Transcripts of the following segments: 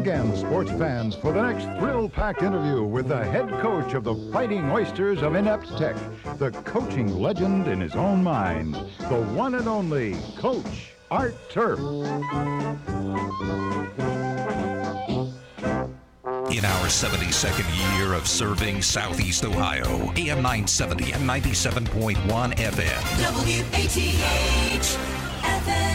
again, sports fans, for the next thrill-packed interview with the head coach of the Fighting Oysters of Inept Tech, the coaching legend in his own mind, the one and only Coach Art Turf. In our 72nd year of serving Southeast Ohio, AM 970 and 97.1 FM. WATH Athens.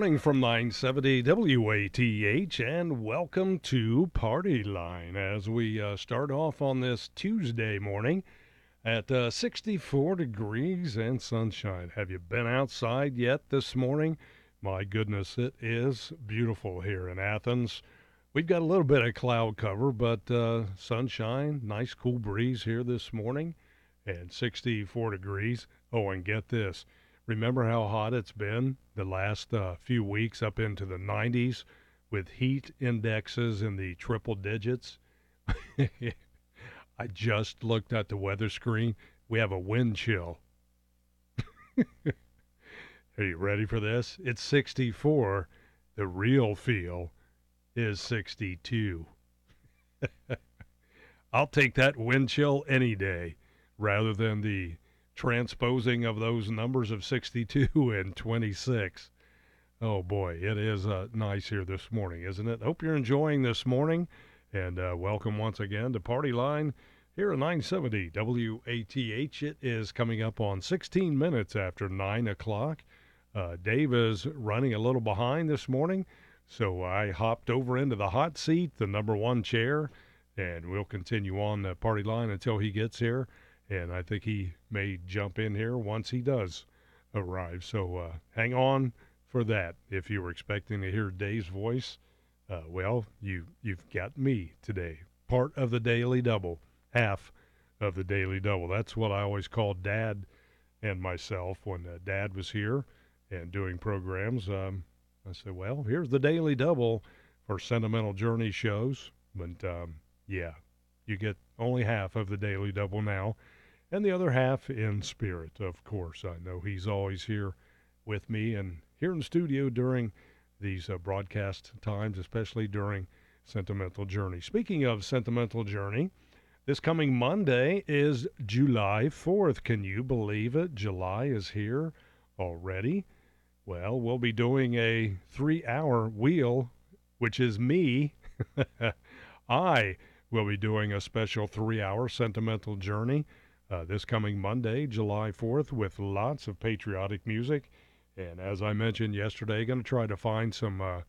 Morning from 970 WATH and welcome to Party Line as we uh, start off on this Tuesday morning at uh, 64 degrees and sunshine. Have you been outside yet this morning? My goodness, it is beautiful here in Athens. We've got a little bit of cloud cover, but uh, sunshine, nice cool breeze here this morning, and 64 degrees. Oh, and get this. Remember how hot it's been the last uh, few weeks up into the 90s with heat indexes in the triple digits? I just looked at the weather screen. We have a wind chill. Are you ready for this? It's 64. The real feel is 62. I'll take that wind chill any day rather than the transposing of those numbers of 62 and 26. Oh boy, it is uh, nice here this morning, isn't it? Hope you're enjoying this morning, and uh, welcome once again to Party Line here at 970 WATH. It is coming up on 16 minutes after 9 o'clock. Uh, Dave is running a little behind this morning, so I hopped over into the hot seat, the number one chair, and we'll continue on the party line until he gets here and I think he may jump in here once he does arrive. So uh, hang on for that. If you were expecting to hear Dave's voice, uh, well, you you've got me today, part of the daily double, half of the daily double. That's what I always called Dad and myself when uh, Dad was here and doing programs. Um, I said, well, here's the daily double for sentimental journey shows, but um, yeah, you get only half of the daily double now and the other half in spirit, of course. I know he's always here with me and here in the studio during these uh, broadcast times, especially during Sentimental Journey. Speaking of Sentimental Journey, this coming Monday is July 4th. Can you believe it? July is here already. Well, we'll be doing a three hour wheel, which is me. I will be doing a special three hour sentimental journey uh, this coming Monday, July 4th, with lots of patriotic music. And as I mentioned yesterday, going to try to find some uh,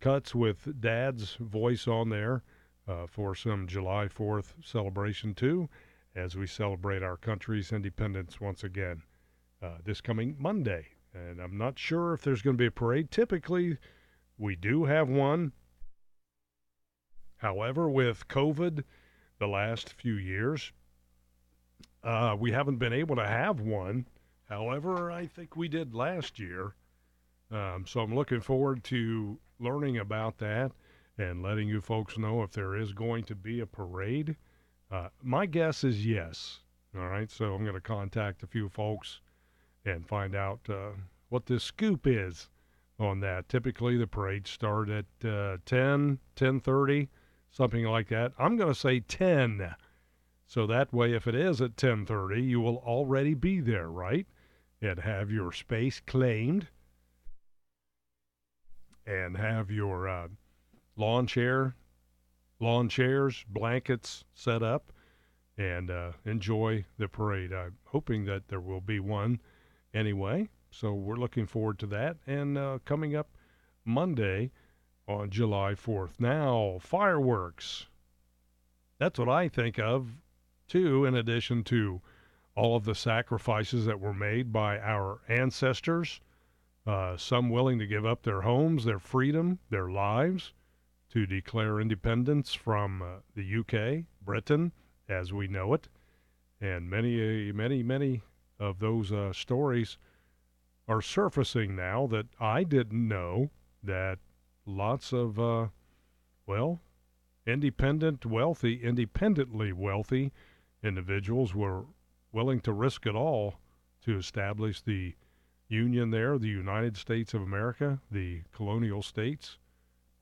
cuts with Dad's voice on there uh, for some July 4th celebration too, as we celebrate our country's independence once again uh, this coming Monday. And I'm not sure if there's going to be a parade. Typically, we do have one. However, with COVID the last few years, uh, we haven't been able to have one. However, I think we did last year. Um, so I'm looking forward to learning about that and letting you folks know if there is going to be a parade. Uh, my guess is yes. All right. So I'm going to contact a few folks and find out uh, what the scoop is on that. Typically, the parades start at uh, 10, 10:30, something like that. I'm going to say 10 so that way, if it is at 10:30, you will already be there, right? And have your space claimed, and have your uh, lawn chair lawn chairs, blankets set up, and uh, enjoy the parade. I'm hoping that there will be one anyway. So we're looking forward to that. And uh, coming up Monday on July 4th. Now, fireworks. That's what I think of, too, in addition to all of the sacrifices that were made by our ancestors, uh, some willing to give up their homes, their freedom, their lives to declare independence from uh, the UK, Britain, as we know it. And many, many, many of those uh, stories are surfacing now that I didn't know that lots of, uh, well, independent, wealthy, independently wealthy individuals were willing to risk it all to establish the union there, the United States of America, the colonial states,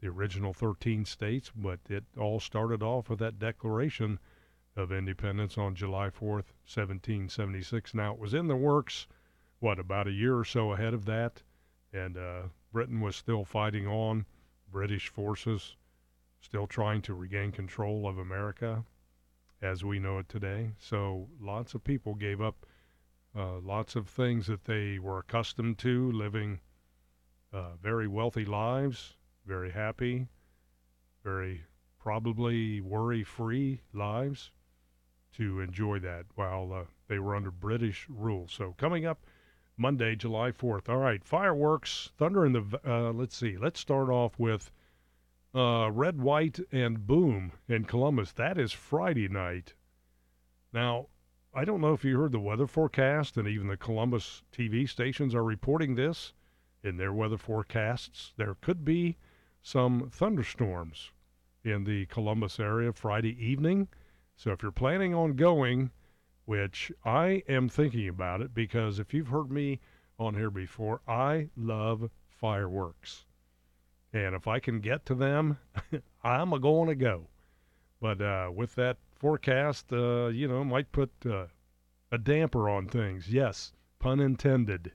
the original 13 states, but it all started off with that Declaration of Independence on July 4th, 1776. Now, it was in the works, what, about a year or so ahead of that, and uh, Britain was still fighting on, British forces still trying to regain control of America as we know it today. So lots of people gave up uh, lots of things that they were accustomed to, living uh, very wealthy lives, very happy, very probably worry free lives to enjoy that while uh, they were under British rule. So coming up Monday, July 4th. All right, fireworks, thunder in the. Uh, let's see. Let's start off with uh, Red, White, and Boom in Columbus. That is Friday night. Now, I don't know if you heard the weather forecast, and even the Columbus TV stations are reporting this in their weather forecasts. There could be some thunderstorms in the Columbus area Friday evening. So if you're planning on going, which I am thinking about it because if you've heard me on here before, I love fireworks. And if I can get to them, I'm a going to go. But uh, with that forecast, uh, you know, might put uh, a damper on things. Yes, pun intended.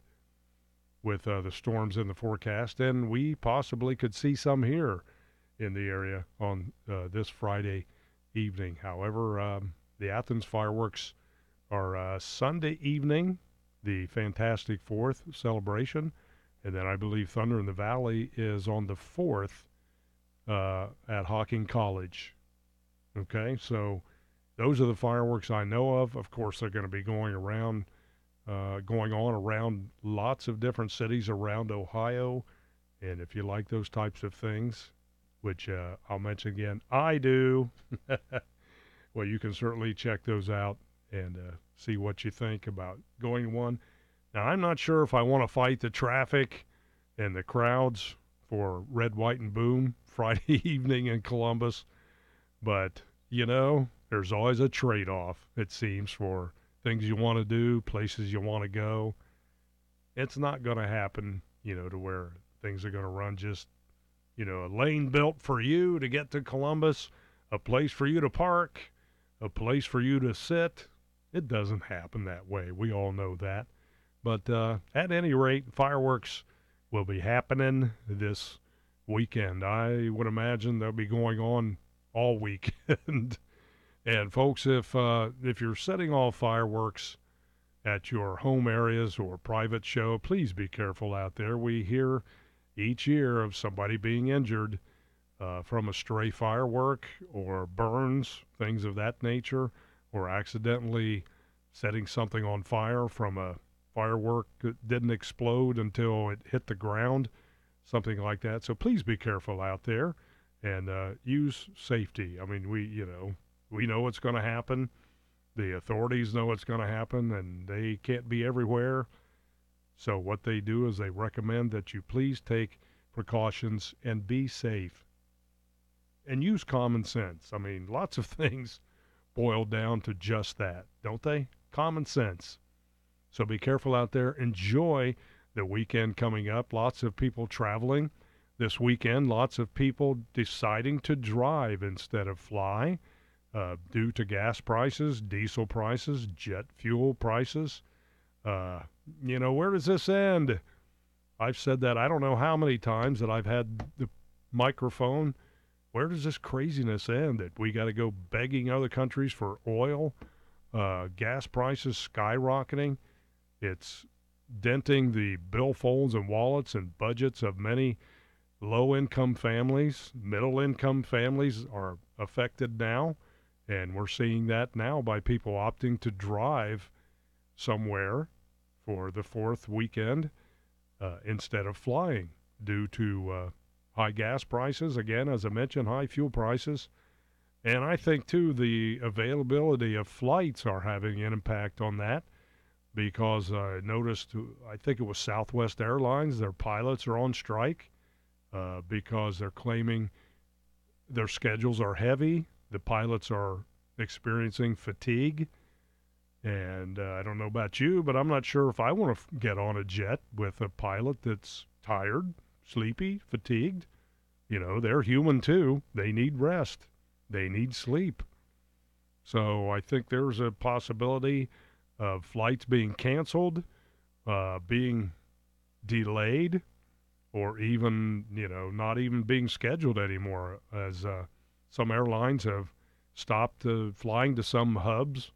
With uh, the storms in the forecast, and we possibly could see some here in the area on uh, this Friday evening. However, um, the Athens fireworks are uh, Sunday evening, the Fantastic Fourth celebration, and then I believe Thunder in the Valley is on the fourth uh, at Hocking College. Okay, so those are the fireworks I know of. Of course, they're going to be going around, uh, going on around lots of different cities around Ohio. And if you like those types of things, which uh, I'll mention again, I do, well, you can certainly check those out and uh, see what you think about going one. Now, I'm not sure if I want to fight the traffic and the crowds for Red, White, and Boom Friday evening in Columbus, but you know, there's always a trade off, it seems, for things you want to do, places you want to go. It's not going to happen, you know, to where things are going to run just, you know, a lane built for you to get to Columbus, a place for you to park, a place for you to sit. It doesn't happen that way. We all know that. But uh, at any rate, fireworks will be happening this weekend. I would imagine they'll be going on all weekend. and folks, if uh, if you're setting off fireworks at your home areas or private show, please be careful out there. We hear each year of somebody being injured uh, from a stray firework or burns, things of that nature, or accidentally setting something on fire from a firework didn't explode until it hit the ground, something like that. So please be careful out there and uh, use safety. I mean, we, you know, we know what's going to happen. The authorities know what's going to happen, and they can't be everywhere. So what they do is they recommend that you please take precautions and be safe. And use common sense. I mean, lots of things boil down to just that, don't they? Common sense. So be careful out there. Enjoy the weekend coming up. Lots of people traveling this weekend. Lots of people deciding to drive instead of fly uh, due to gas prices, diesel prices, jet fuel prices. Uh, you know, where does this end? I've said that I don't know how many times that I've had the microphone where does this craziness end that we got to go begging other countries for oil? Uh, gas prices skyrocketing. It's denting the billfolds and wallets and budgets of many low income families. Middle income families are affected now. And we're seeing that now by people opting to drive somewhere for the fourth weekend uh, instead of flying due to uh, high gas prices. Again, as I mentioned, high fuel prices. And I think, too, the availability of flights are having an impact on that because I noticed, I think it was Southwest Airlines, their pilots are on strike uh, because they're claiming their schedules are heavy. The pilots are experiencing fatigue. And uh, I don't know about you, but I'm not sure if I want to f- get on a jet with a pilot that's tired, sleepy, fatigued. You know, they're human too. They need rest, they need sleep. So I think there's a possibility of flights being canceled, uh, being delayed, or even, you know, not even being scheduled anymore, as uh, some airlines have stopped uh, flying to some hubs.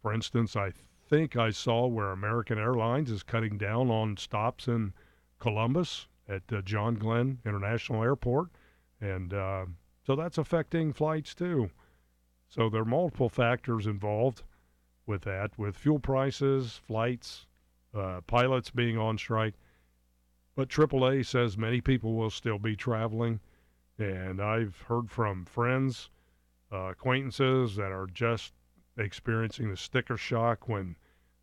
For instance, I think I saw where American Airlines is cutting down on stops in Columbus at John Glenn International Airport. And uh, so that's affecting flights too. So there are multiple factors involved with that, with fuel prices, flights, uh, pilots being on strike. But AAA says many people will still be traveling. And I've heard from friends, uh, acquaintances that are just experiencing the sticker shock when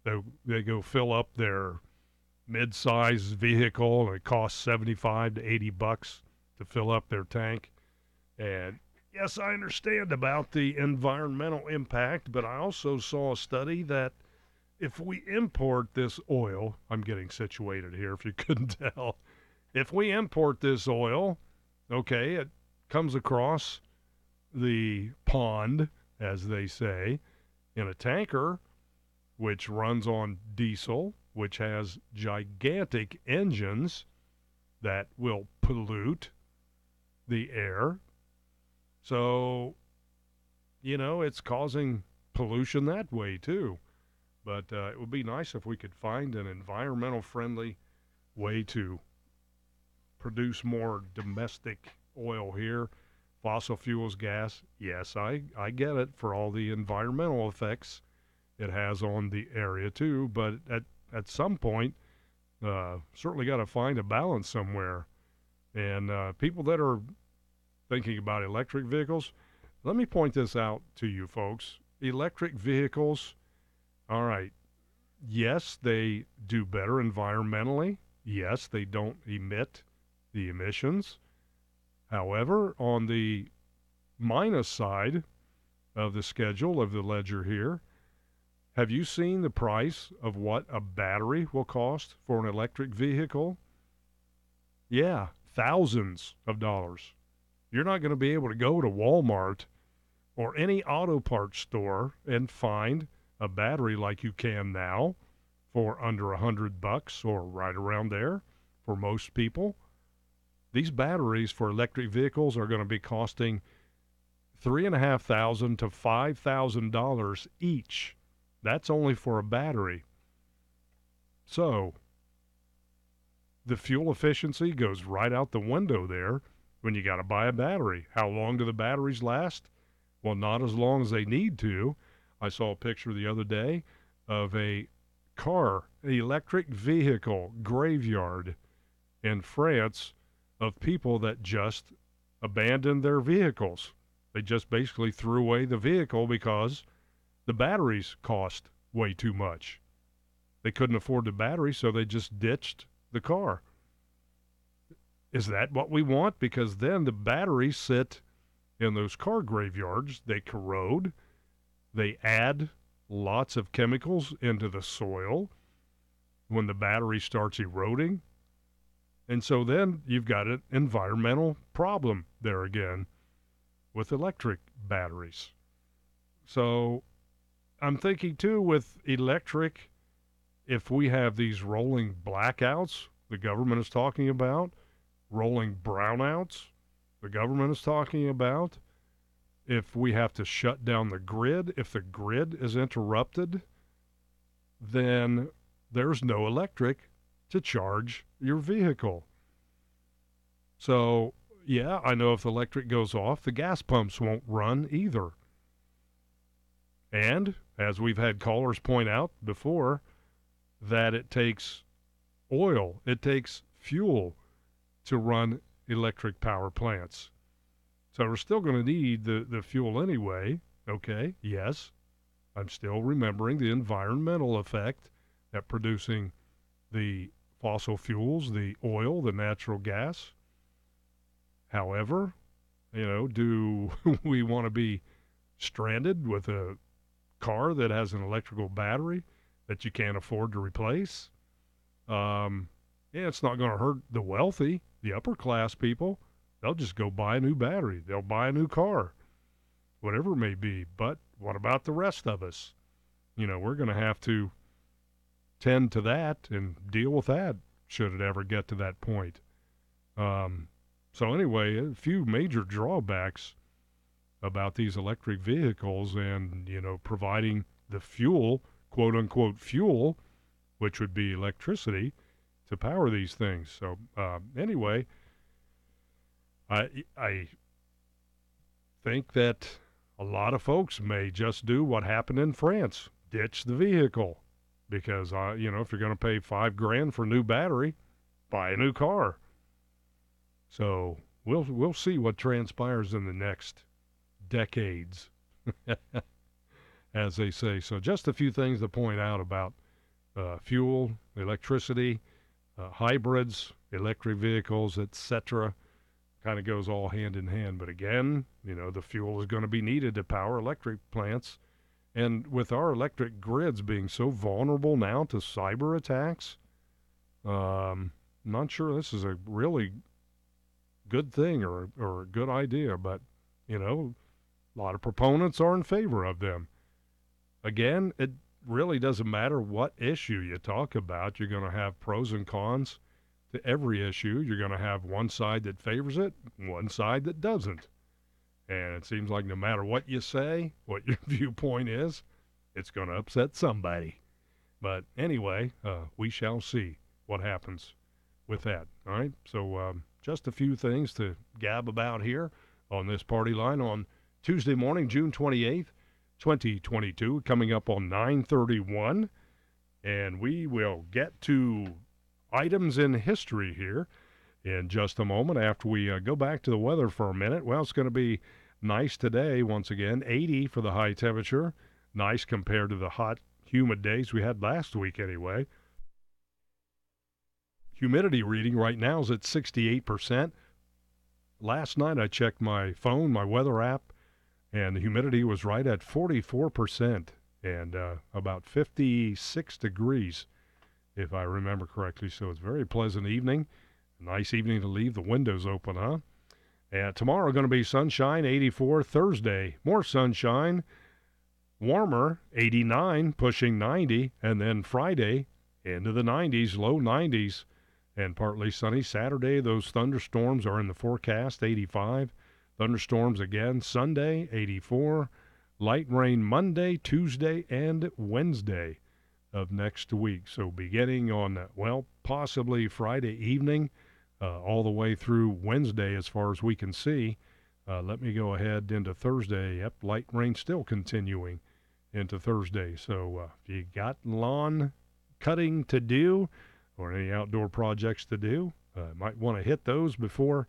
they, they go fill up their mid-sized vehicle and it costs 75 to 80 bucks to fill up their tank. And yes, I understand about the environmental impact, but I also saw a study that if we import this oil, I'm getting situated here if you couldn't tell. If we import this oil, okay, it comes across the pond, as they say, in a tanker, which runs on diesel, which has gigantic engines that will pollute the air. So, you know, it's causing pollution that way too. But uh, it would be nice if we could find an environmental friendly way to produce more domestic oil here. Fossil fuels, gas, yes, I, I get it for all the environmental effects it has on the area too. But at, at some point, uh, certainly got to find a balance somewhere. And uh, people that are thinking about electric vehicles, let me point this out to you folks. Electric vehicles, all right, yes, they do better environmentally. Yes, they don't emit the emissions. However, on the minus side of the schedule of the ledger here, have you seen the price of what a battery will cost for an electric vehicle? Yeah, thousands of dollars. You're not going to be able to go to Walmart or any auto parts store and find a battery like you can now for under a hundred bucks or right around there for most people. These batteries for electric vehicles are going to be costing three and a half thousand to five thousand dollars each. That's only for a battery. So the fuel efficiency goes right out the window there when you got to buy a battery. How long do the batteries last? Well, not as long as they need to. I saw a picture the other day of a car, electric vehicle graveyard in France of people that just abandoned their vehicles. They just basically threw away the vehicle because the batteries cost way too much. They couldn't afford the battery, so they just ditched the car. Is that what we want? Because then the batteries sit in those car graveyards, they corrode, they add lots of chemicals into the soil when the battery starts eroding. And so then you've got an environmental problem there again with electric batteries. So I'm thinking too with electric, if we have these rolling blackouts the government is talking about, rolling brownouts, the government is talking about, if we have to shut down the grid, if the grid is interrupted, then there's no electric to charge your vehicle. So, yeah, I know if the electric goes off, the gas pumps won't run either. And, as we've had callers point out before, that it takes oil, it takes fuel to run electric power plants. So we're still going to need the, the fuel anyway. Okay, yes. I'm still remembering the environmental effect that producing the fossil fuels, the oil, the natural gas. However, you know, do we want to be stranded with a car that has an electrical battery that you can't afford to replace? Um, yeah, it's not going to hurt the wealthy, the upper class people. They'll just go buy a new battery. They'll buy a new car, whatever it may be. But what about the rest of us? You know, we're going to have to tend to that and deal with that should it ever get to that point. Um, so, anyway, a few major drawbacks about these electric vehicles and, you know, providing the fuel, quote unquote, fuel, which would be electricity, to power these things. So, uh, anyway, I, I think that a lot of folks may just do what happened in France ditch the vehicle. Because, uh, you know, if you're going to pay five grand for a new battery, buy a new car. So we'll, we'll see what transpires in the next decades, as they say. So, just a few things to point out about uh, fuel, electricity, uh, hybrids, electric vehicles, etc kind of goes all hand in hand. But again, you know, the fuel is going to be needed to power electric plants. And with our electric grids being so vulnerable now to cyber attacks, um, not sure this is a really good thing or, or a good idea, but, you know, a lot of proponents are in favor of them. Again, it really doesn't matter what issue you talk about, you're going to have pros and cons to every issue, you're going to have one side that favors it, one side that doesn't. And it seems like no matter what you say, what your viewpoint is, it's going to upset somebody. But anyway, uh, we shall see what happens with that. All right. So um, just a few things to gab about here on this party line on Tuesday morning, June 28th, 2022, coming up on 931. And we will get to items in history here in just a moment after we uh, go back to the weather for a minute. Well, it's going to be nice today, once again, 80 for the high temperature. Nice compared to the hot, humid days we had last week, anyway. Humidity reading right now is at 68%. Last night I checked my phone, my weather app, and the humidity was right at 44% and uh, about 56 degrees if I remember correctly. So it's a very pleasant evening. Nice evening to leave the windows open, huh? And tomorrow going to be sunshine, 84. Thursday, more sunshine, warmer, 89, pushing 90. And then Friday, into the 90s, low 90s, and partly sunny. Saturday, those thunderstorms are in the forecast, 85. Thunderstorms again Sunday, 84. Light rain Monday, Tuesday, and Wednesday of next week. So beginning on, well, possibly Friday evening, uh, all the way through Wednesday, as far as we can see. Uh, let me go ahead into Thursday. Yep, light rain still continuing into Thursday. So uh, if you got lawn cutting to do or any outdoor projects to do, uh, might want to hit those before,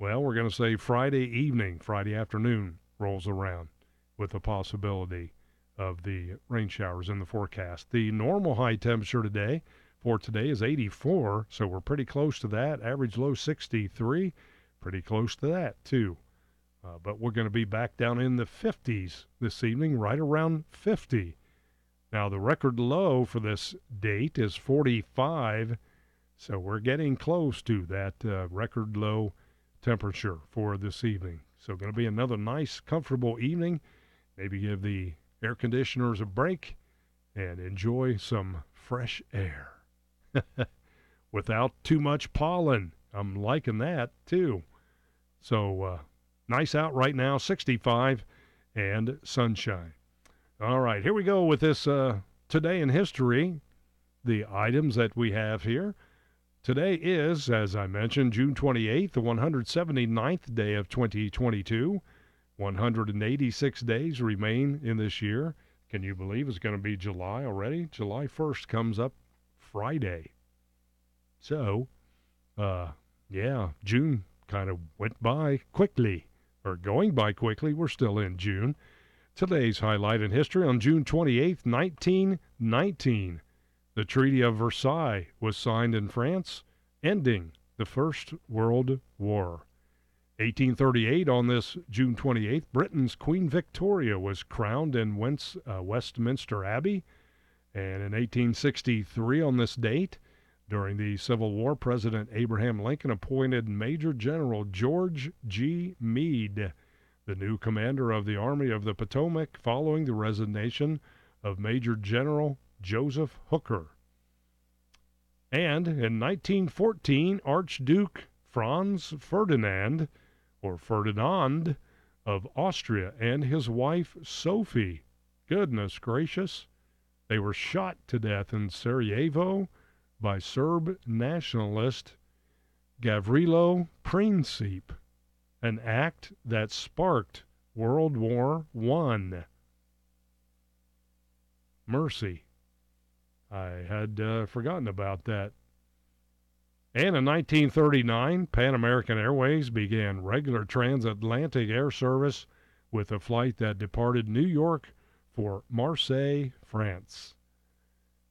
well, we're going to say Friday evening, Friday afternoon rolls around with the possibility of the rain showers in the forecast. The normal high temperature today for today is 84, so we're pretty close to that. Average low 63, pretty close to that too. Uh, but we're going to be back down in the 50s this evening, right around 50. Now, the record low for this date is 45, so we're getting close to that uh, record low temperature for this evening. So, going to be another nice, comfortable evening. Maybe give the air conditioners a break and enjoy some fresh air without too much pollen. I'm liking that too. So uh, nice out right now, 65 and sunshine. All right, here we go with this uh, today in history. The items that we have here. Today is, as I mentioned, June 28th, the 179th day of 2022. 186 days remain in this year. Can you believe it's going to be July already? July 1st comes up Friday. So, uh, yeah, June kind of went by quickly, or going by quickly. We're still in June. Today's highlight in history on June 28, 1919, the Treaty of Versailles was signed in France, ending the First World War. 1838, on this June 28th, Britain's Queen Victoria was crowned in uh, Westminster Abbey. And in 1863, on this date, during the Civil War, President Abraham Lincoln appointed Major General George G. Meade the new commander of the Army of the Potomac following the resignation of Major General Joseph Hooker. And in 1914, Archduke Franz Ferdinand, or Ferdinand, of Austria and his wife Sophie, goodness gracious, they were shot to death in Sarajevo by Serb nationalist Gavrilo Princip an act that sparked World War I. Mercy. I had uh, forgotten about that. And in 1939, Pan American Airways began regular transatlantic air service with a flight that departed New York for Marseille, France.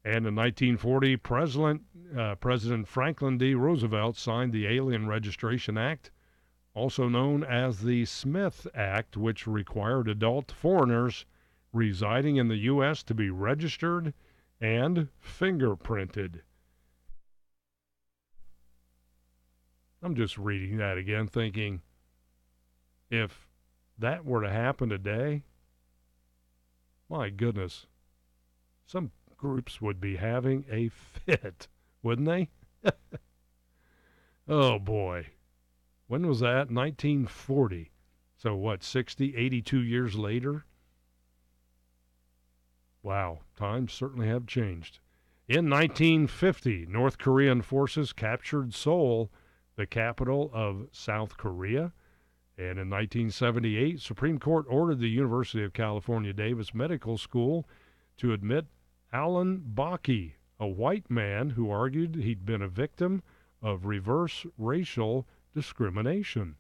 And in 1940, President, uh, President Franklin D. Roosevelt signed the Alien Registration Act also known as the Smith Act, which required adult foreigners residing in the U.S. to be registered and fingerprinted. I'm just reading that again, thinking if that were to happen today, my goodness, some groups would be having a fit, wouldn't they? oh boy. When was that? 1940. So what, 60, 82 years later? Wow, times certainly have changed. In 1950, North Korean forces captured Seoul, the capital of South Korea. And in 1978, Supreme Court ordered the University of California Davis Medical School to admit Alan Bakke, a white man who argued he'd been a victim of reverse racial discrimination.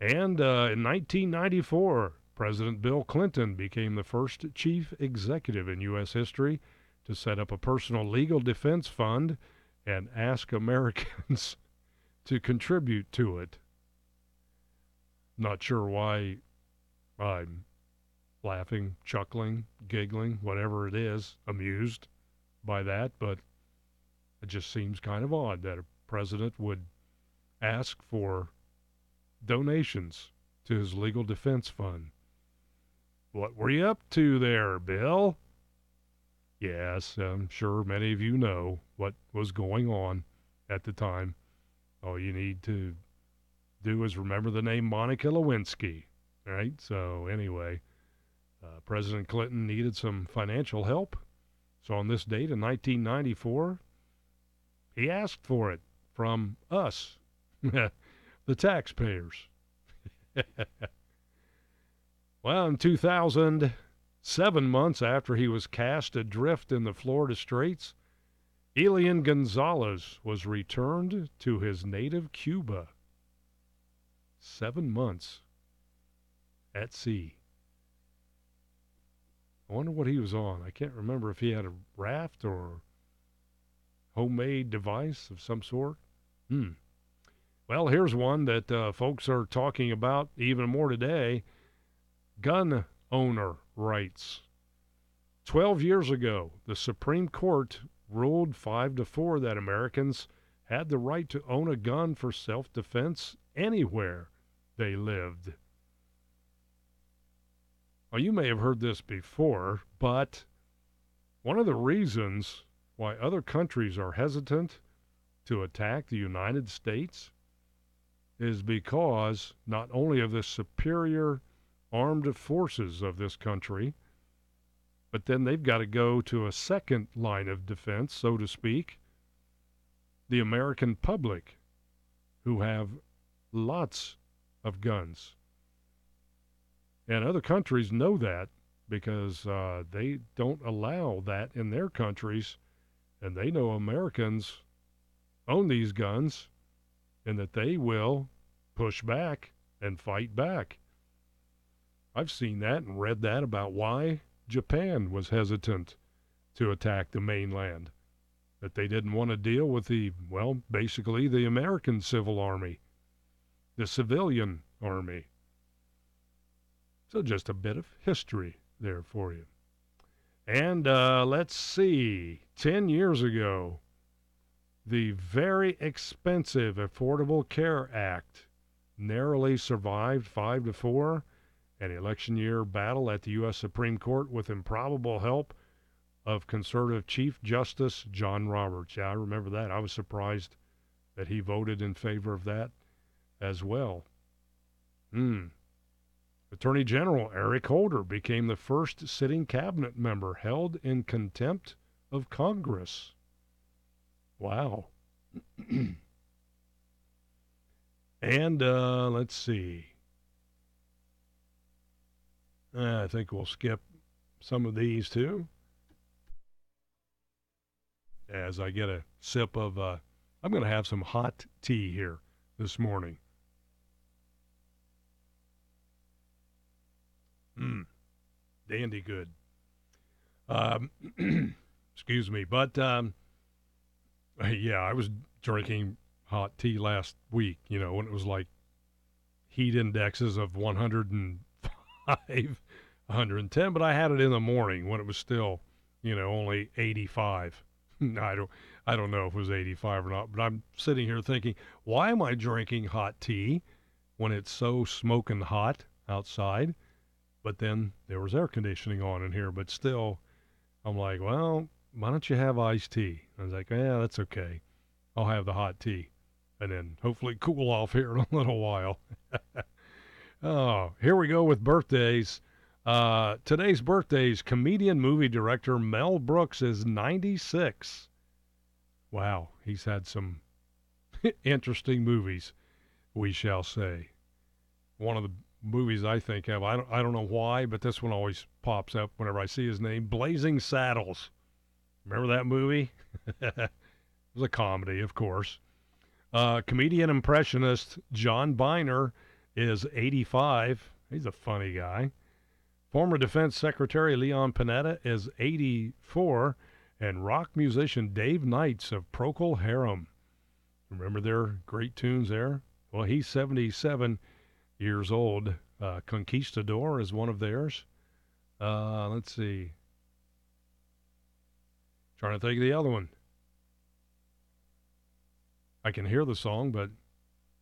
And uh, in 1994, President Bill Clinton became the first chief executive in U.S. history to set up a personal legal defense fund and ask Americans to contribute to it. Not sure why I'm laughing, chuckling, giggling, whatever it is, amused by that, but it just seems kind of odd that a president would ask for donations to his legal defense fund. What were you up to there, Bill? Yes, I'm sure many of you know what was going on at the time. All you need to do is remember the name Monica Lewinsky, right? So, anyway, uh, President Clinton needed some financial help. So, on this date in 1994, he asked for it from us, the taxpayers. well, in 2000, seven months after he was cast adrift in the Florida Straits, Elian Gonzalez was returned to his native Cuba. Seven months at sea. I wonder what he was on. I can't remember if he had a raft or homemade device of some sort. Hmm. Well, here's one that uh, folks are talking about even more today gun owner rights. Twelve years ago, the Supreme Court ruled 5 to 4 that Americans had the right to own a gun for self defense anywhere they lived. Well, you may have heard this before, but one of the reasons why other countries are hesitant to attack the United States is because not only of the superior armed forces of this country, but then they've got to go to a second line of defense, so to speak, the American public, who have lots of guns. And other countries know that because uh, they don't allow that in their countries, and they know Americans own these guns and that they will push back and fight back. I've seen that and read that about why Japan was hesitant to attack the mainland. That they didn't want to deal with the, well, basically the American civil army, the civilian army. So just a bit of history there for you. And uh, let's see, 10 years ago, the very expensive Affordable Care Act narrowly survived 5 to 4 an election year battle at the U.S. Supreme Court with improbable help of conservative Chief Justice John Roberts. Yeah, I remember that. I was surprised that he voted in favor of that as well. Hmm. Attorney General Eric Holder became the first sitting cabinet member held in contempt of Congress. Wow. and uh, let's see. I think we'll skip some of these too. As I get a sip of, uh, I'm going to have some hot tea here this morning. Mmm, dandy good. Um, excuse me, but um, yeah, I was drinking hot tea last week. You know, when it was like heat indexes of 105, 110, but I had it in the morning when it was still, you know, only 85. I don't, I don't know if it was 85 or not, but I'm sitting here thinking, why am I drinking hot tea when it's so smoking hot outside? But then there was air conditioning on in here, but still, I'm like, well, why don't you have iced tea? I was like, yeah, that's okay. I'll have the hot tea and then hopefully cool off here in a little while. oh, here we go with birthdays. Uh, today's birthdays comedian movie director Mel Brooks is 96. Wow, he's had some interesting movies, we shall say. One of the movies I think of, I don't, I don't know why, but this one always pops up whenever I see his name Blazing Saddles. Remember that movie? it was a comedy, of course. Uh, comedian impressionist John Byner is 85. He's a funny guy. Former Defense Secretary Leon Panetta is 84. And rock musician Dave Knights of Procol Harum. Remember their great tunes there? Well, he's 77 years old. Uh, Conquistador is one of theirs. Uh, let's see. Trying to think of the other one. I can hear the song, but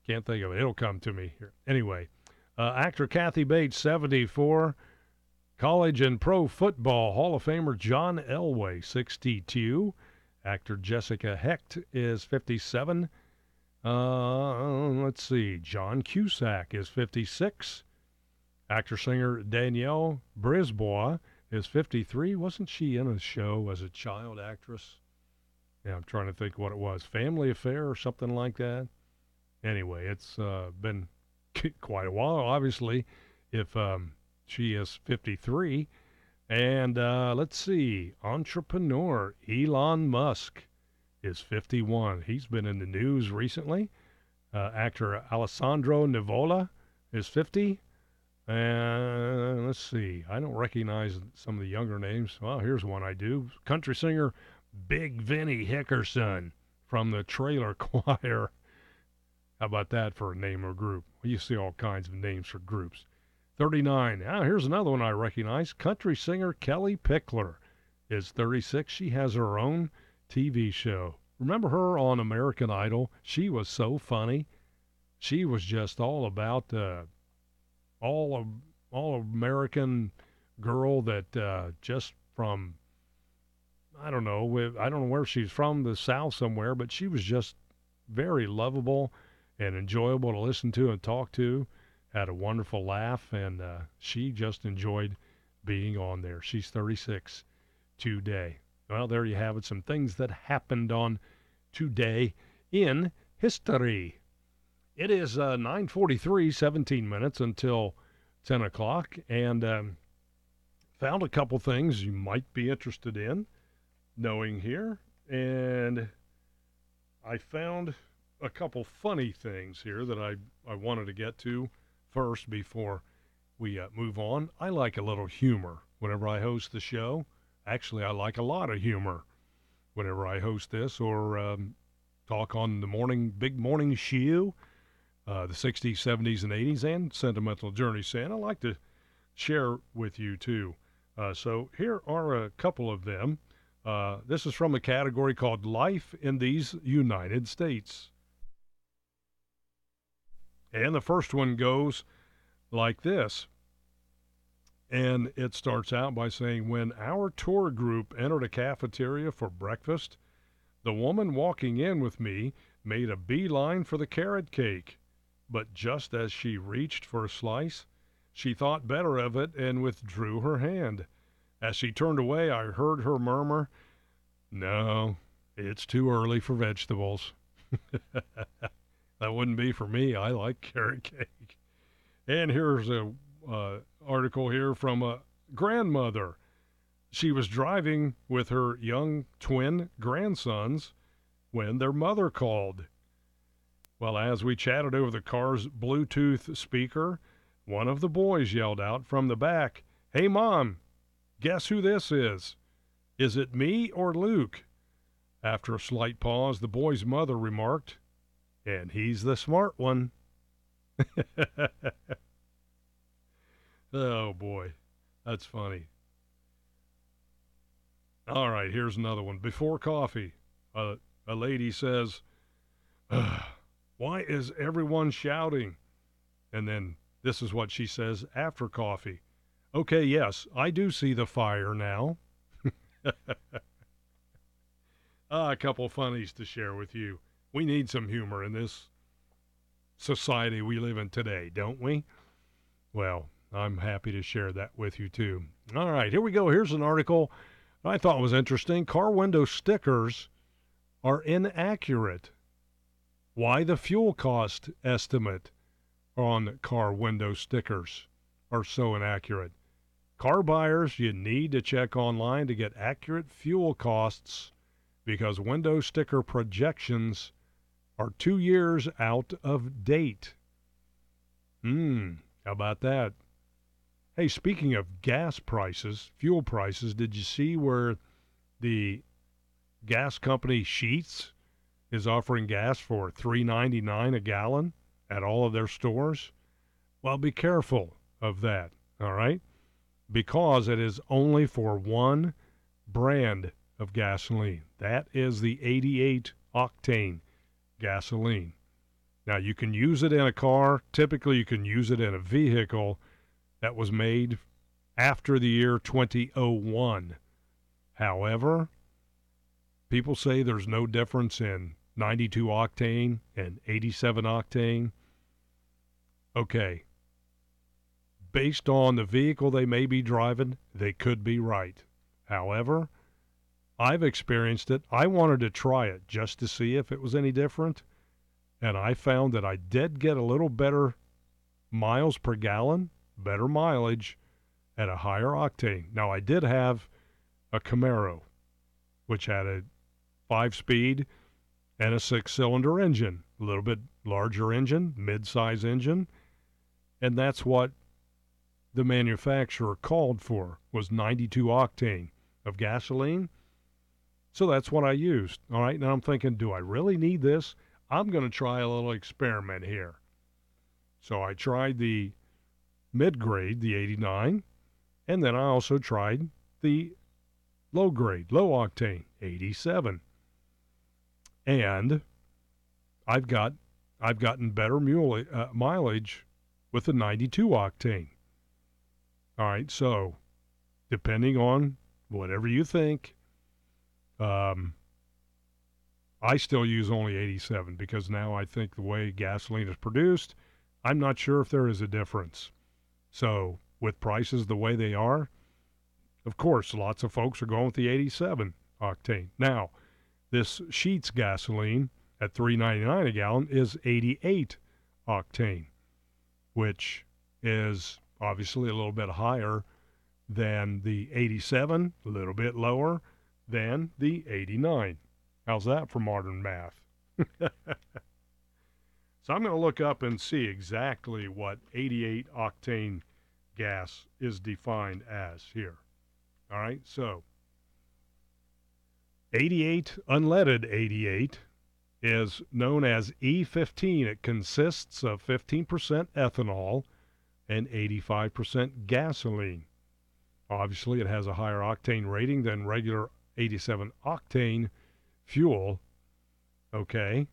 can't think of it. It'll come to me here. Anyway, uh, actor Kathy Bates, 74. College and Pro Football Hall of Famer John Elway, 62. Actor Jessica Hecht is 57. Uh, let's see. John Cusack is 56. Actor singer Danielle Brisebois is 53. Wasn't she in a show as a child actress? Yeah, I'm trying to think what it was. Family Affair or something like that. Anyway, it's uh, been quite a while, obviously, if um, she is 53. And uh, let's see, entrepreneur Elon Musk is 51. He's been in the news recently. Uh, actor Alessandro Nivola is 50. And let's see, I don't recognize some of the younger names. Well, here's one I do. Country singer Big Vinny Hickerson from the Trailer Choir. How about that for a name or group? Well, you see all kinds of names for groups. 39. Now, here's another one I recognize. Country singer Kellie Pickler is 36. She has her own TV show. Remember her on American Idol? She was so funny. She was just all about uh, all all American girl that uh, just from I don't know I don't know where she's from the South somewhere, but she was just very lovable and enjoyable to listen to and talk to. Had a wonderful laugh, and uh, she just enjoyed being on there. She's 36 today. Well, there you have it. Some things that happened on today in history. It is uh, 9:43, 17 minutes until 10 o'clock, and um, found a couple things you might be interested in knowing here, and I found a couple funny things here that I, I wanted to get to first before we uh, move on. I like a little humor whenever I host the show. Actually, I like a lot of humor whenever I host this or um, talk on the morning, big morning show, uh, the 60s, 70s, and 80s, and Sentimental Journey Santa. I like to share with you too. Uh, so here are a couple of them. Uh, this is from a category called Life in these United States. And the first one goes like this. And it starts out by saying When our tour group entered a cafeteria for breakfast, the woman walking in with me made a beeline for the carrot cake. But just as she reached for a slice, she thought better of it and withdrew her hand. As she turned away, I heard her murmur, No, it's too early for vegetables. that wouldn't be for me. I like carrot cake. And here's a uh, article here from a grandmother. She was driving with her young twin grandsons when their mother called. Well, as we chatted over the car's Bluetooth speaker, one of the boys yelled out from the back, Hey, Mom, guess who this is? Is it me or Luke? After a slight pause, the boy's mother remarked, And he's the smart one. oh, boy. That's funny. All right, here's another one. Before coffee, uh, a lady says, Why is everyone shouting? And then this is what she says after coffee. Okay, yes, I do see the fire now. ah, a couple funnies to share with you. We need some humor in this society we live in today, don't we? Well, I'm happy to share that with you too. All right, here we go. Here's an article I thought was interesting. Car window stickers are inaccurate. Why the fuel cost estimate on car window stickers are so inaccurate. Car buyers, you need to check online to get accurate fuel costs because window sticker projections are two years out of date. Hmm, how about that? Hey, speaking of gas prices, fuel prices, did you see where the gas company Sheetz is offering gas for $3.99 a gallon at all of their stores? Well, be careful of that, all right? Because it is only for one brand of gasoline. That is the 88 octane gasoline. Now, you can use it in a car. Typically, you can use it in a vehicle that was made after the year 2001. However, people say there's no difference in 92 octane and 87 octane. Okay. Based on the vehicle they may be driving, they could be right. However, I've experienced it. I wanted to try it just to see if it was any different. And I found that I did get a little better miles per gallon better mileage at a higher octane. Now, I did have a Camaro, which had a five speed and a six cylinder engine, a little bit larger engine, mid size engine. And that's what the manufacturer called for was 92 octane of gasoline. So that's what I used. All right. Now I'm thinking, do I really need this? I'm going to try a little experiment here. So I tried the mid grade, the 89, and then I also tried the low grade, low octane, 87. And I've got I've gotten better mule, uh, mileage with the 92 octane. All right, so depending on whatever you think, um, I still use only 87 because now I think the way gasoline is produced, I'm not sure if there is a difference. So, with prices the way they are, of course, lots of folks are going with the 87 octane. Now, this Sheetz gasoline at 3.99 a gallon is 88 octane, which is obviously a little bit higher than the 87, a little bit lower than the 89. How's that for modern math? so I'm going to look up and see exactly what 88 octane gas is defined as here. All right, so 88 unleaded 88 is known as E15. It consists of 15% ethanol and 85% gasoline. Obviously, it has a higher octane rating than regular 87 octane fuel, okay,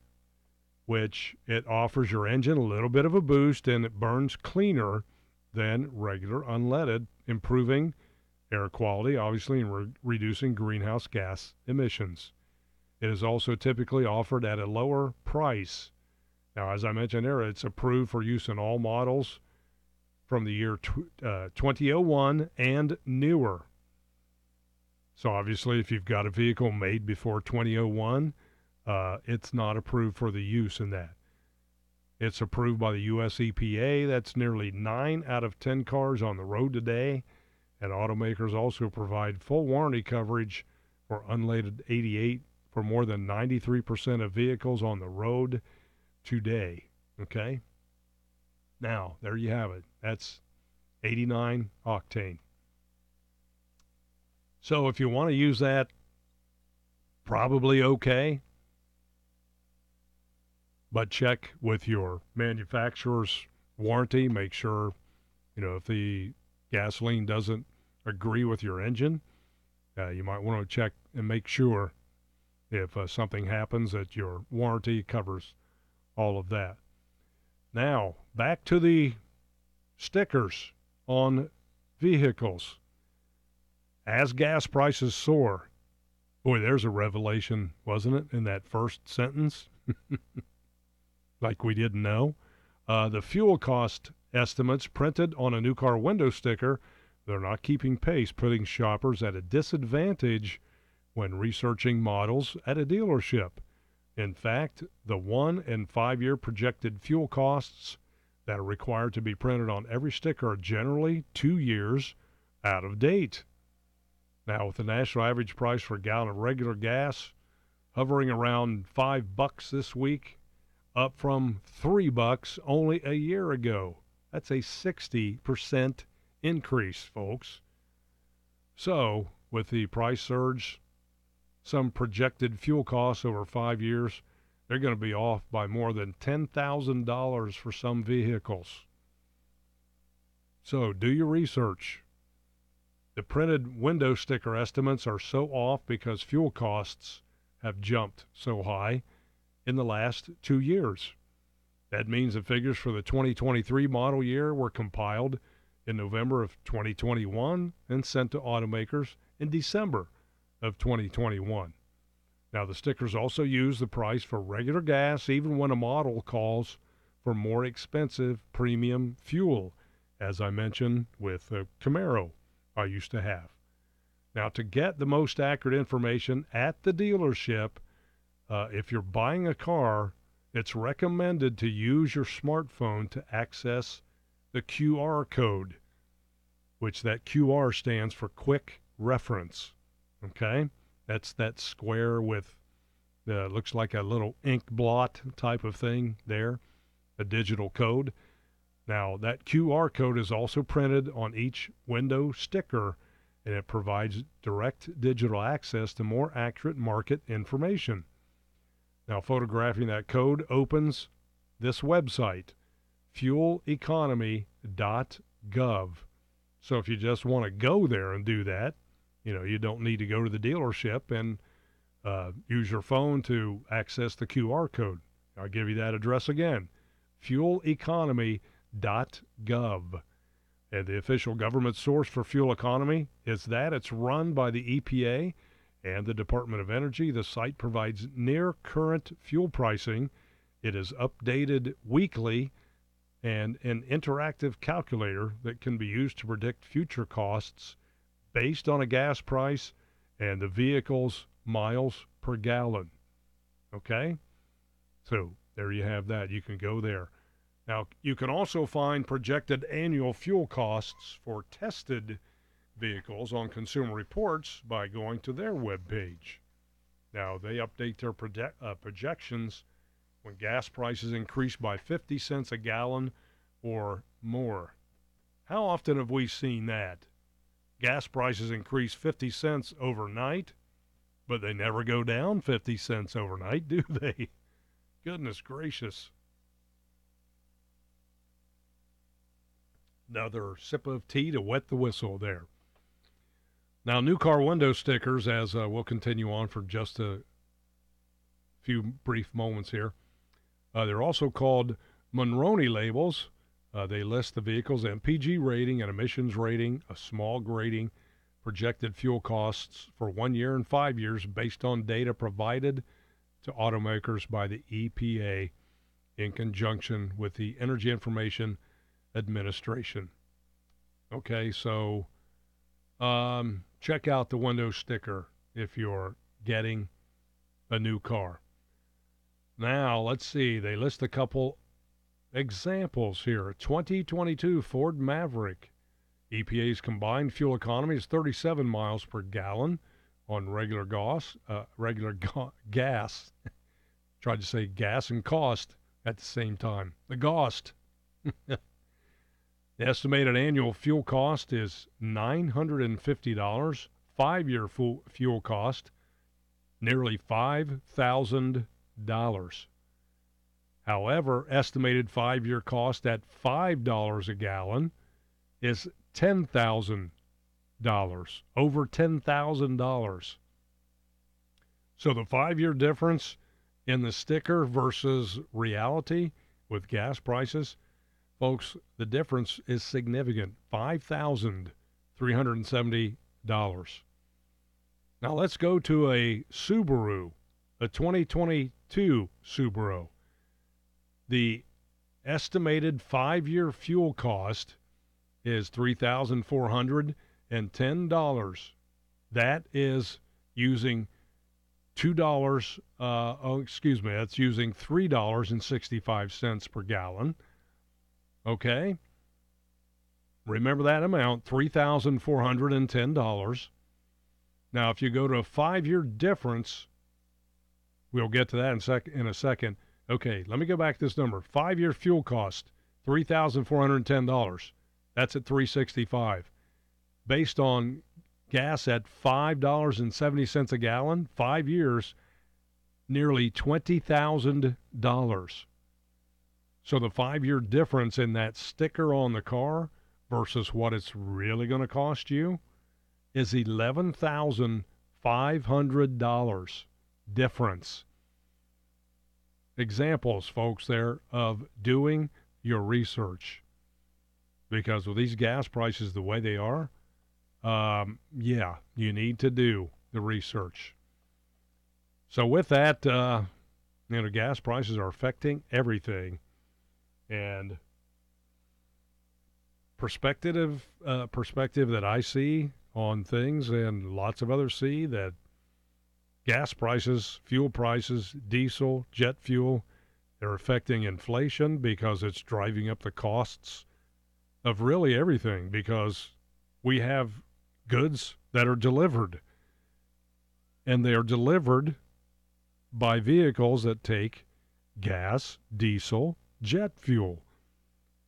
which it offers your engine a little bit of a boost and it burns cleaner than regular unleaded, improving air quality, obviously, and re- reducing greenhouse gas emissions. It is also typically offered at a lower price. Now, as I mentioned there, it's approved for use in all models from the year tw- uh, 2001 and newer. So, obviously, if you've got a vehicle made before 2001, uh, it's not approved for the use in that. It's approved by the U.S. EPA. That's nearly 9 out of 10 cars on the road today. And automakers also provide full warranty coverage for unleaded 88 for more than 93% of vehicles on the road today. Okay? Now, there you have it. That's 89 octane. So if you want to use that, probably okay. But check with your manufacturer's warranty. Make sure, you know, if the gasoline doesn't agree with your engine, uh, you might want to check and make sure if uh, something happens that your warranty covers all of that. Now, back to the stickers on vehicles. As gas prices soar, boy, there's a revelation, wasn't it, in that first sentence? like we didn't know. Uh, the fuel cost estimates printed on a new car window sticker, they're not keeping pace, putting shoppers at a disadvantage when researching models at a dealership. In fact, the one and five year projected fuel costs that are required to be printed on every sticker are generally two years out of date. Now, with the national average price for a gallon of regular gas hovering around five bucks this week, up from three bucks only a year ago. That's a 60% increase, folks. So, with the price surge, some projected fuel costs over five years, they're going to be off by more than $10,000 for some vehicles. So, do your research. The printed window sticker estimates are so off because fuel costs have jumped so high in the last two years. That means the figures for the 2023 model year were compiled in November of 2021 and sent to automakers in December of 2021. Now, the stickers also use the price for regular gas even when a model calls for more expensive premium fuel, as I mentioned with the Camaro I used to have. Now, to get the most accurate information at the dealership, uh, if you're buying a car, it's recommended to use your smartphone to access the QR code, which that QR stands for quick reference. Okay? That's that square with the looks like a little ink blot type of thing there, a digital code. Now, that QR code is also printed on each window sticker and it provides direct digital access to more accurate market information. Now, photographing that code opens this website, fueleconomy.gov. So if you just want to go there and do that, you know, you don't need to go to the dealership and uh, use your phone to access the QR code. I'll give you that address again fueleconomy.gov. And the official government source for fuel economy is that it's run by the EPA and the Department of Energy. The site provides near current fuel pricing. It is updated weekly and an interactive calculator that can be used to predict future costs based on a gas price and the vehicle's miles per gallon. Okay? So there you have that. You can go there. Now, you can also find projected annual fuel costs for tested vehicles on Consumer Reports by going to their webpage. Now, they update their project, uh, projections when gas prices increase by 50 cents a gallon or more. How often have we seen that? Gas prices increase 50 cents overnight, but they never go down 50 cents overnight, do they? Goodness gracious. Another sip of tea to wet the whistle there. Now, new car window stickers, as uh, we'll continue on for just a few brief moments here. Uh, they're also called Monroney labels. Uh, they list the vehicle's MPG rating and emissions rating, a small grading, projected fuel costs for one year and five years based on data provided to automakers by the EPA in conjunction with the Energy Information Administration. Okay, so um, check out the window sticker if you're getting a new car. Now, let's see. They list a couple examples here. 2022 Ford Maverick. EPA's combined fuel economy is 37 miles per gallon on regular gas. Uh, regular ga- gas. Tried to say gas and cost at the same time. The cost. the estimated annual fuel cost is $950. Five year fuel, fuel cost, nearly $5,000. However, estimated five year cost at $5 a gallon is $10,000, over $10,000. So the five year difference in the sticker versus reality with gas prices, folks, the difference is significant $5,370. Now let's go to a Subaru, a 2022 Subaru. The estimated five year fuel cost is $3,410. That is using $2, uh, oh, excuse me, that's using $3.65 per gallon. Okay? Remember that amount, $3,410. Now, if you go to a five year difference, we'll get to that in, sec- in a second. Okay, let me go back to this number. Five year fuel cost, $3,410. That's at 365 Based on gas at $5.70 a gallon, five years, nearly $20,000. So the five year difference in that sticker on the car versus what it's really going to cost you is $11,500 difference. Examples, folks, there of doing your research. Because with these gas prices the way they are, um, yeah, you need to do the research. So with that, uh, you know, gas prices are affecting everything, and perspective uh, perspective that I see on things, and lots of others see that gas prices, fuel prices, diesel, jet fuel, they're affecting inflation because it's driving up the costs of really everything because we have goods that are delivered. And they are delivered by vehicles that take gas, diesel, jet fuel.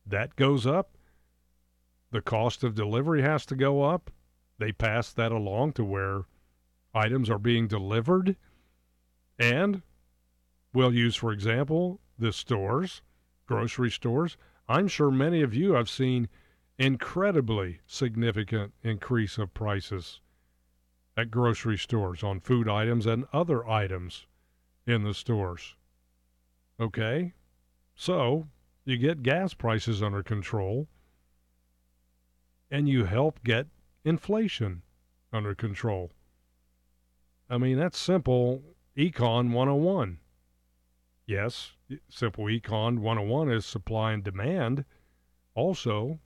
That goes up. The cost of delivery has to go up. They pass that along to where items are being delivered. And we'll use, for example, the stores, grocery stores. I'm sure many of you have seen incredibly significant increase of prices at grocery stores on food items and other items in the stores. Okay? So, you get gas prices under control and you help get inflation under control. I mean, that's simple econ 101. Yes, simple econ 101 is supply and demand also.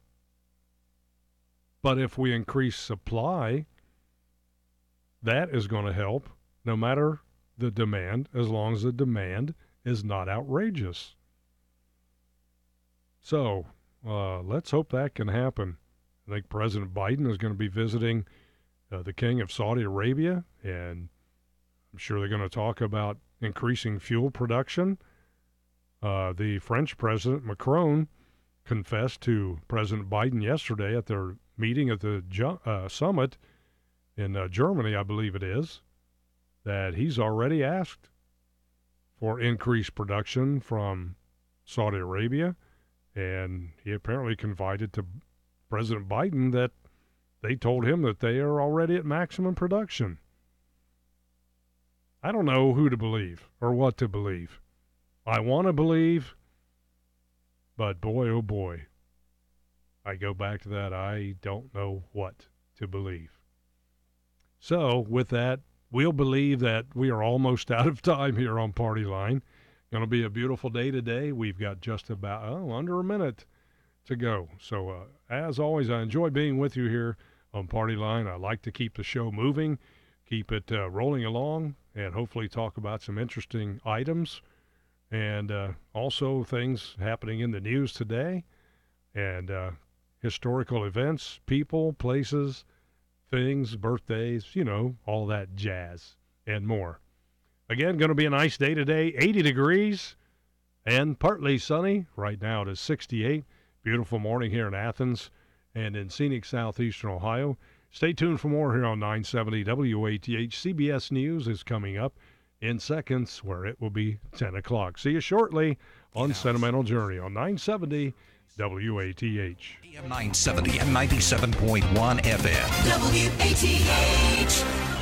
But if we increase supply, that is going to help no matter the demand, as long as the demand is not outrageous. So uh, let's hope that can happen. I think President Biden is going to be visiting uh, the King of Saudi Arabia, and I'm sure they're going to talk about increasing fuel production. Uh, the French President Macron confessed to President Biden yesterday at their meeting at the ju- uh, summit in uh, Germany, I believe it is, that he's already asked for increased production from Saudi Arabia. And he apparently confided to President Biden that they told him that they are already at maximum production. I don't know who to believe or what to believe. I want to believe, but boy, oh boy, I go back to that. I don't know what to believe. So, with that, we'll believe that we are almost out of time here on Party Line. Going to be a beautiful day today. We've got just about oh, under a minute to go. So, uh, as always, I enjoy being with you here on Party Line. I like to keep the show moving, keep it uh, rolling along, and hopefully talk about some interesting items and uh, also things happening in the news today and uh, historical events, people, places, things, birthdays, you know, all that jazz and more. Again, going to be a nice day today, 80 degrees and partly sunny. Right now it is 68. Beautiful morning here in Athens and in scenic southeastern Ohio. Stay tuned for more here on 970 WATH. CBS News is coming up in seconds, where it will be 10 o'clock. See you shortly on Sentimental Journey on 970 WATH. AM 970 and 97.1 FM. WATH.